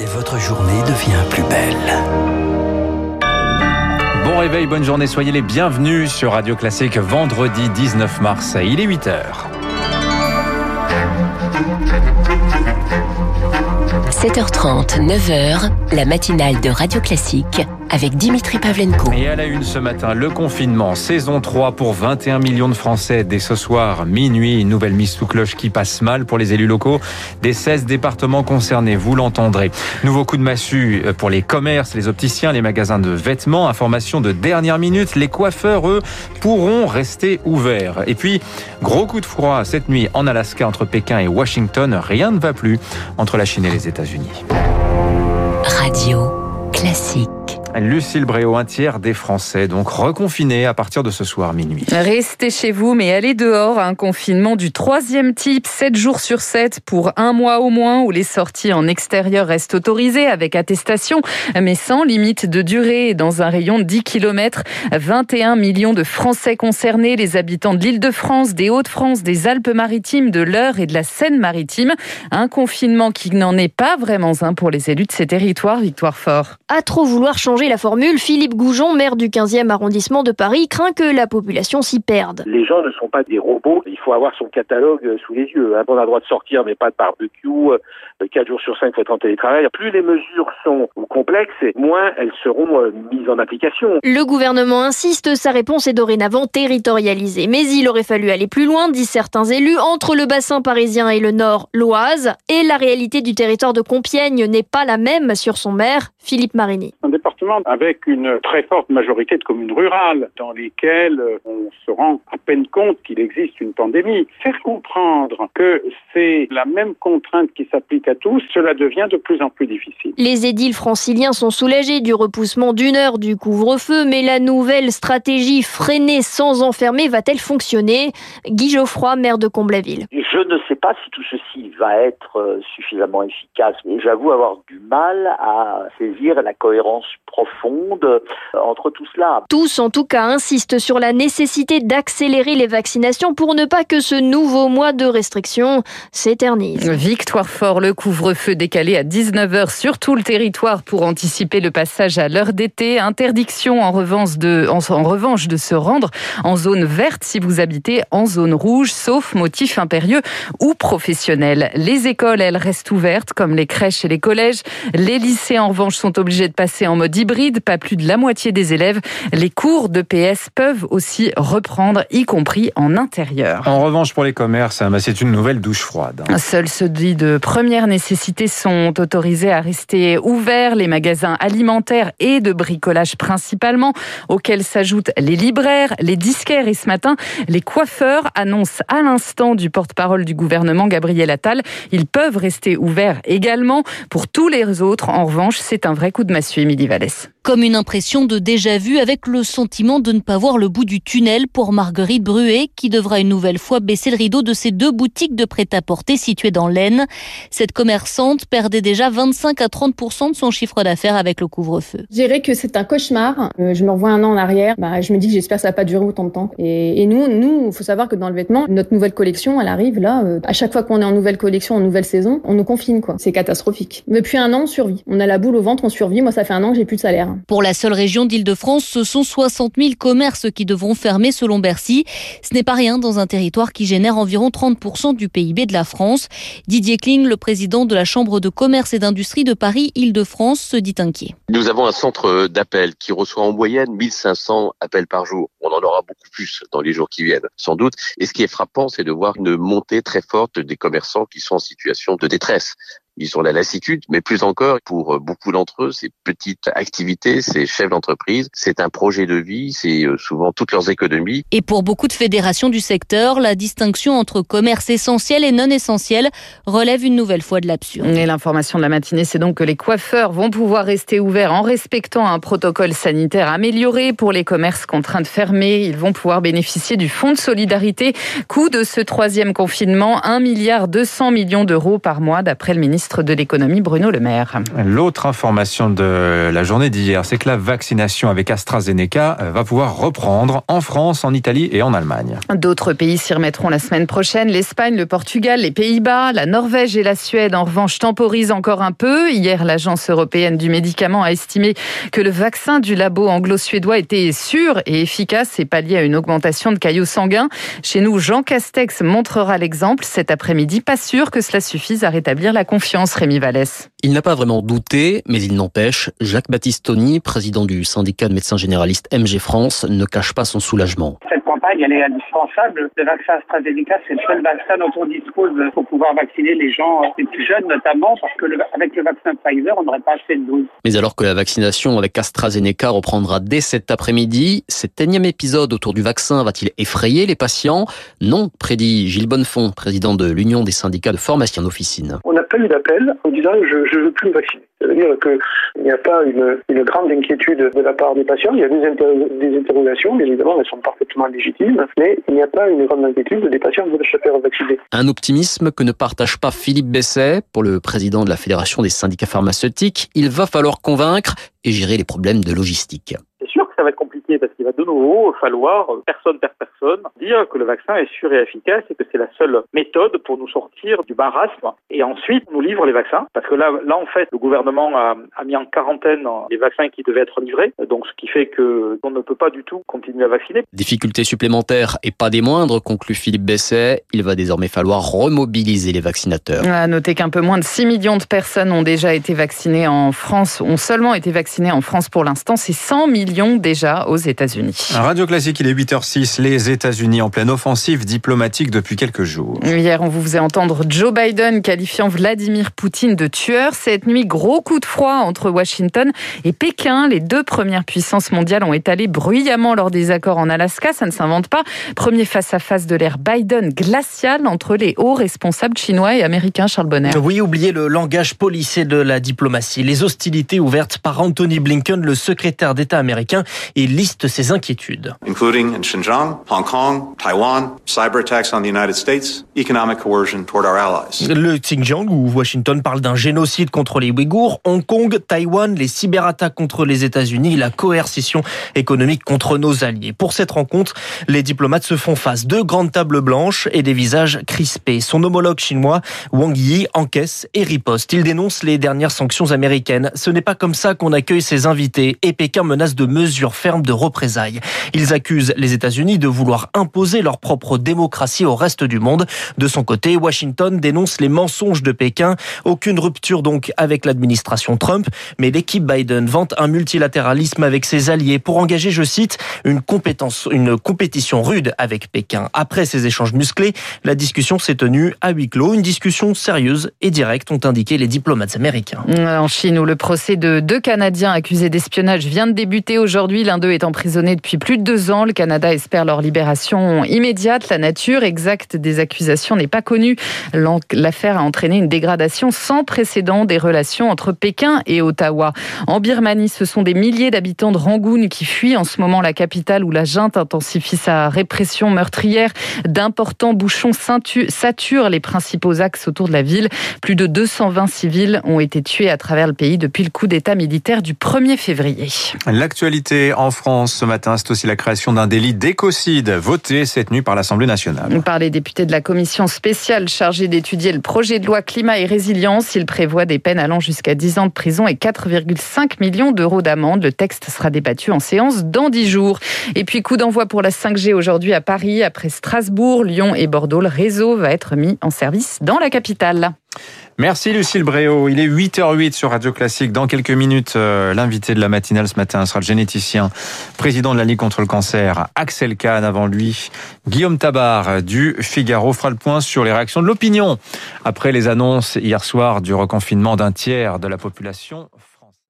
et votre journée devient plus belle. Bon réveil, bonne journée, soyez les bienvenus sur Radio Classique vendredi 19 mars. Il est 8h. 7h30, 9h, la matinale de Radio Classique avec Dimitri Pavlenko. Et à la une ce matin, le confinement, saison 3 pour 21 millions de Français. Dès ce soir, minuit, une nouvelle mise sous cloche qui passe mal pour les élus locaux des 16 départements concernés, vous l'entendrez. Nouveau coup de massue pour les commerces, les opticiens, les magasins de vêtements. Information de dernière minute, les coiffeurs, eux, pourront rester ouverts. Et puis, gros coup de froid cette nuit en Alaska entre Pékin et Washington. Rien ne va plus entre la Chine et les États-Unis. Radio classique. Lucille Bréau, un tiers des Français, donc reconfinés à partir de ce soir minuit. Restez chez vous, mais allez dehors. Un confinement du troisième type, 7 jours sur 7 pour un mois au moins, où les sorties en extérieur restent autorisées avec attestation, mais sans limite de durée. Dans un rayon de 10 km, 21 millions de Français concernés, les habitants de l'Île-de-France, des Hauts-de-France, des Alpes-Maritimes, de l'Eure et de la Seine-Maritime. Un confinement qui n'en est pas vraiment un pour les élus de ces territoires, Victoire Fort. À trop vouloir changer la formule, Philippe Goujon, maire du 15e arrondissement de Paris, craint que la population s'y perde. Les gens ne sont pas des robots, il faut avoir son catalogue sous les yeux. On a le droit de sortir, mais pas de barbecue. 4 jours sur 5, faut être en télétravail. Plus les mesures sont complexes, moins elles seront euh, mises en application. Le gouvernement insiste, sa réponse est dorénavant territorialisée. Mais il aurait fallu aller plus loin, disent certains élus, entre le bassin parisien et le nord, l'Oise. Et la réalité du territoire de Compiègne n'est pas la même sur son maire, Philippe Marini. Un département avec une très forte majorité de communes rurales dans lesquelles on se rend à peine compte qu'il existe une pandémie. Faire comprendre que c'est la même contrainte qui s'applique à tous, cela devient de plus en plus difficile. Les édiles franciliens sont soulagés du repoussement d'une heure du couvre-feu, mais la nouvelle stratégie freinée sans enfermer va-t-elle fonctionner? Guy Geoffroy, maire de Comblaville. Je ne sais pas si tout ceci va être suffisamment efficace, mais j'avoue avoir du mal à saisir la cohérence profonde entre tout cela. Tous, en tout cas, insistent sur la nécessité d'accélérer les vaccinations pour ne pas que ce nouveau mois de restrictions s'éternise. Victoire Fort, le couvre-feu décalé à 19h sur tout le territoire pour anticiper le passage à l'heure d'été. Interdiction en revanche, de, en, en revanche de se rendre en zone verte si vous habitez en zone rouge, sauf motif impérieux ou professionnel. Les écoles, elles, restent ouvertes, comme les crèches et les collèges. Les lycées, en revanche, sont obligés de passer en mode hybride. Pas plus de la moitié des élèves. Les cours de PS peuvent aussi reprendre, y compris en intérieur. En revanche, pour les commerces, c'est une nouvelle douche froide. Seuls ceux dits de première nécessité sont autorisés à rester ouverts. Les magasins alimentaires et de bricolage principalement, auxquels s'ajoutent les libraires, les disquaires et ce matin, les coiffeurs annoncent à l'instant du porte-parole du gouvernement, Gabriel Attal, ils peuvent rester ouverts également. Pour tous les autres, en revanche, c'est un vrai coup de massue, Émilie Vallès. Comme une impression de déjà-vu avec le sentiment de ne pas voir le bout du tunnel pour Marguerite Bruet, qui devra une nouvelle fois baisser le rideau de ses deux boutiques de prêt-à-porter situées dans l'Aisne. Cette commerçante perdait déjà 25 à 30% de son chiffre d'affaires avec le couvre-feu. Je dirais que c'est un cauchemar. Euh, je me revois un an en arrière. Bah, je me dis que j'espère que ça va pas durer autant de temps. Et, nous, nous, faut savoir que dans le vêtement, notre nouvelle collection, elle arrive là. Euh, à chaque fois qu'on est en nouvelle collection, en nouvelle saison, on nous confine quoi. C'est catastrophique. Depuis un an, on survit. On a la boule au ventre, on survit. Moi, ça fait un an que j'ai plus de salaire. Pour la seule région d'Île-de-France, ce sont 60 000 commerces qui devront fermer selon Bercy. Ce n'est pas rien dans un territoire qui génère environ 30% du PIB de la France. Didier Kling, le président de la Chambre de commerce et d'industrie de Paris Île-de-France, se dit inquiet. Nous avons un centre d'appel qui reçoit en moyenne 1500 appels par jour. On en aura beaucoup plus dans les jours qui viennent, sans doute. Et ce qui est frappant, c'est de voir une montée très forte des commerçants qui sont en situation de détresse ils ont la lassitude, mais plus encore, pour beaucoup d'entre eux, ces petites activités, ces chefs d'entreprise, c'est un projet de vie, c'est souvent toutes leurs économies. Et pour beaucoup de fédérations du secteur, la distinction entre commerce essentiel et non essentiel relève une nouvelle fois de l'absurde. Et l'information de la matinée, c'est donc que les coiffeurs vont pouvoir rester ouverts en respectant un protocole sanitaire amélioré pour les commerces contraints de fermer. Ils vont pouvoir bénéficier du fonds de solidarité. Coût de ce troisième confinement, 1 milliard 200 millions d'euros par mois, d'après le ministre ministre de l'économie Bruno Le Maire. L'autre information de la journée d'hier, c'est que la vaccination avec AstraZeneca va pouvoir reprendre en France, en Italie et en Allemagne. D'autres pays s'y remettront la semaine prochaine. L'Espagne, le Portugal, les Pays-Bas, la Norvège et la Suède, en revanche, temporisent encore un peu. Hier, l'Agence européenne du médicament a estimé que le vaccin du labo anglo-suédois était sûr et efficace et pallié à une augmentation de caillots sanguins. Chez nous, Jean Castex montrera l'exemple cet après-midi. Pas sûr que cela suffise à rétablir la confiance, Rémi Vallès. Il n'a pas vraiment douté, mais il n'empêche, Jacques Baptiste Tony, président du syndicat de médecins généralistes MG France, ne cache pas son soulagement. Cette campagne, elle est indispensable. Le vaccin AstraZeneca, c'est le seul vaccin dont on dispose pour pouvoir vacciner les gens les plus jeunes, notamment parce que le, avec le vaccin Pfizer, on n'aurait pas assez de doses. Mais alors que la vaccination avec AstraZeneca reprendra dès cet après-midi, cet énième épisode autour du vaccin va-t-il effrayer les patients? Non, prédit Gilles Bonnefond, président de l'Union des syndicats de pharmaciens d'officine. On n'a pas eu d'appel en disant je ne veux plus me vacciner. Ça veut dire qu'il n'y a pas une, une, grande inquiétude de la part des patients. Il y a des, inter des interrogations, bien évidemment, elles sont parfaitement légitimes, mais il n'y a pas une grande inquiétude des patients qui veulent se faire vacciner. Un optimisme que ne partage pas Philippe Besset. Pour le président de la Fédération des syndicats pharmaceutiques, il va falloir convaincre et gérer les problèmes de logistique. C'est sûr que ça va être compliqué parce qu'il va de nouveau falloir, personne par personne, dire que le vaccin est sûr et efficace et que c'est la seule méthode pour nous sortir du marasme. Et ensuite, on nous livre les vaccins. Parce que là, là en fait, le gouvernement a, a mis en quarantaine les vaccins qui devaient être livrés. Donc, ce qui fait que on ne peut pas du tout continuer à vacciner. Difficultés supplémentaires et pas des moindres, conclut Philippe Besset. Il va désormais falloir remobiliser les vaccinateurs. À noter qu'un peu moins de 6 millions de personnes ont déjà été vaccinées en France, ont seulement été vaccinées en France pour l'instant. C'est 100 millions déjà aux États-Unis. Radio Classique, il est 8h06. Les États-Unis en pleine offensive diplomatique depuis quelques jours. Hier, on vous faisait entendre Joe Biden qualifiant Vladimir Poutine de tueur. Cette nuit, gros coup de froid entre Washington et Pékin. Les deux premières puissances mondiales ont étalé bruyamment lors des accords en Alaska. Ça ne s'invente pas. Premier face-à-face de l'ère Biden glacial entre les hauts responsables chinois et américains, Charles Bonner. Oui, oubliez le langage policé de la diplomatie. Les hostilités ouvertes par Anthony Blinken, le secrétaire d'État américain, et liste ses inquiétudes. Including in Xinjiang, Hong Kong, Taiwan, cyber attacks on the United States, economic coercion toward our allies. Le Xinjiang, où Washington parle d'un génocide contre les Ouïghours, Hong Kong, Taïwan, les cyberattaques contre les États-Unis, la coercition économique contre nos alliés. Pour cette rencontre, les diplomates se font face. Deux grandes tables blanches et des visages crispés. Son homologue chinois, Wang Yi, encaisse et riposte. Il dénonce les dernières sanctions américaines. Ce n'est pas comme ça qu'on accueille ses invités et Pékin menace de mesures fermes de représailles. Ils accusent les États-Unis de vouloir imposer leur propre démocratie au reste du monde. De son côté, Washington dénonce les mensonges de Pékin. Aucune rupture donc avec l'administration Trump, mais l'équipe Biden vante un multilatéralisme avec ses alliés pour engager, je cite, une compétence, une compétition rude avec Pékin. Après ces échanges musclés, la discussion s'est tenue à huis clos. Une discussion sérieuse et directe ont indiqué les diplomates américains. En Chine, où le procès de deux Canadiens accusés d'espionnage vient de débuter aujourd'hui, l'un d'eux est emprisonné depuis plus de deux ans. Le Canada espère leur libération immédiate. La nature exacte des accusations n'est pas connue. L'affaire a entraîné une dégradation sans précédent des relations entre Pékin et Ottawa. En Birmanie, ce sont des milliers d'habitants de Rangoon qui fuient en ce moment la capitale où la junte intensifie sa répression meurtrière. D'importants bouchons saturent les principaux axes autour de la ville. Plus de 220 civils ont été tués à travers le pays depuis le coup d'État militaire du 1er février. L'actualité en Ce matin, c'est aussi la création d'un délit d'écocide voté cette nuit par l'Assemblée nationale. Par les députés de la commission spéciale chargée d'étudier le projet de loi climat et résilience, il prévoit des peines allant jusqu'à 10 ans de prison et 4,5 millions d'euros d'amende. Le texte sera débattu en séance dans 10 jours. Et puis coup d'envoi pour la 5G aujourd'hui à Paris. Après Strasbourg, Lyon et Bordeaux, le réseau va être mis en service dans la capitale. Merci Lucille Bréau. Il est 8h08 sur Radio Classique. Dans quelques minutes, euh, l'invité de la matinale ce matin sera le généticien, président de la Ligue contre le cancer, Axel Kahn. Avant lui, Guillaume Tabar du Figaro fera le point sur les réactions de l'opinion après les annonces hier soir du reconfinement d'un tiers de la population.